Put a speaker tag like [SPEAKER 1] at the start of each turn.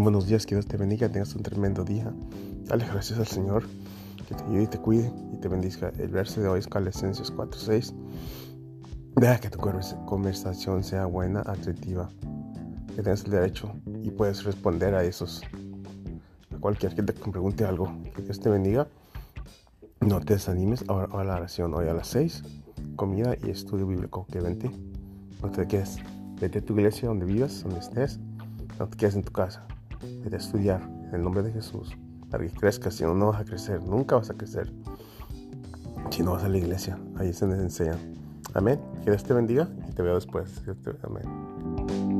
[SPEAKER 1] buenos días, que Dios te bendiga, tengas un tremendo día. Dale gracias al Señor, que te ayude y te cuide y te bendiga. El verso de hoy es Calesenses 4.6. Deja que tu conversación sea buena, atractiva, que tengas el derecho y puedes responder a esos. A cualquier que te pregunte algo, que Dios te bendiga. No te desanimes, ahora a la oración hoy a las 6, comida y estudio bíblico, que vente. No te quedes, vete a tu iglesia donde vivas, donde estés, no te quedes en tu casa, vete a estudiar en el nombre de Jesús, para que crezcas, si no, no vas a crecer, nunca vas a crecer. Si no vas a la iglesia, ahí se les enseña. Amén. Que Dios te bendiga y te veo después. Amén.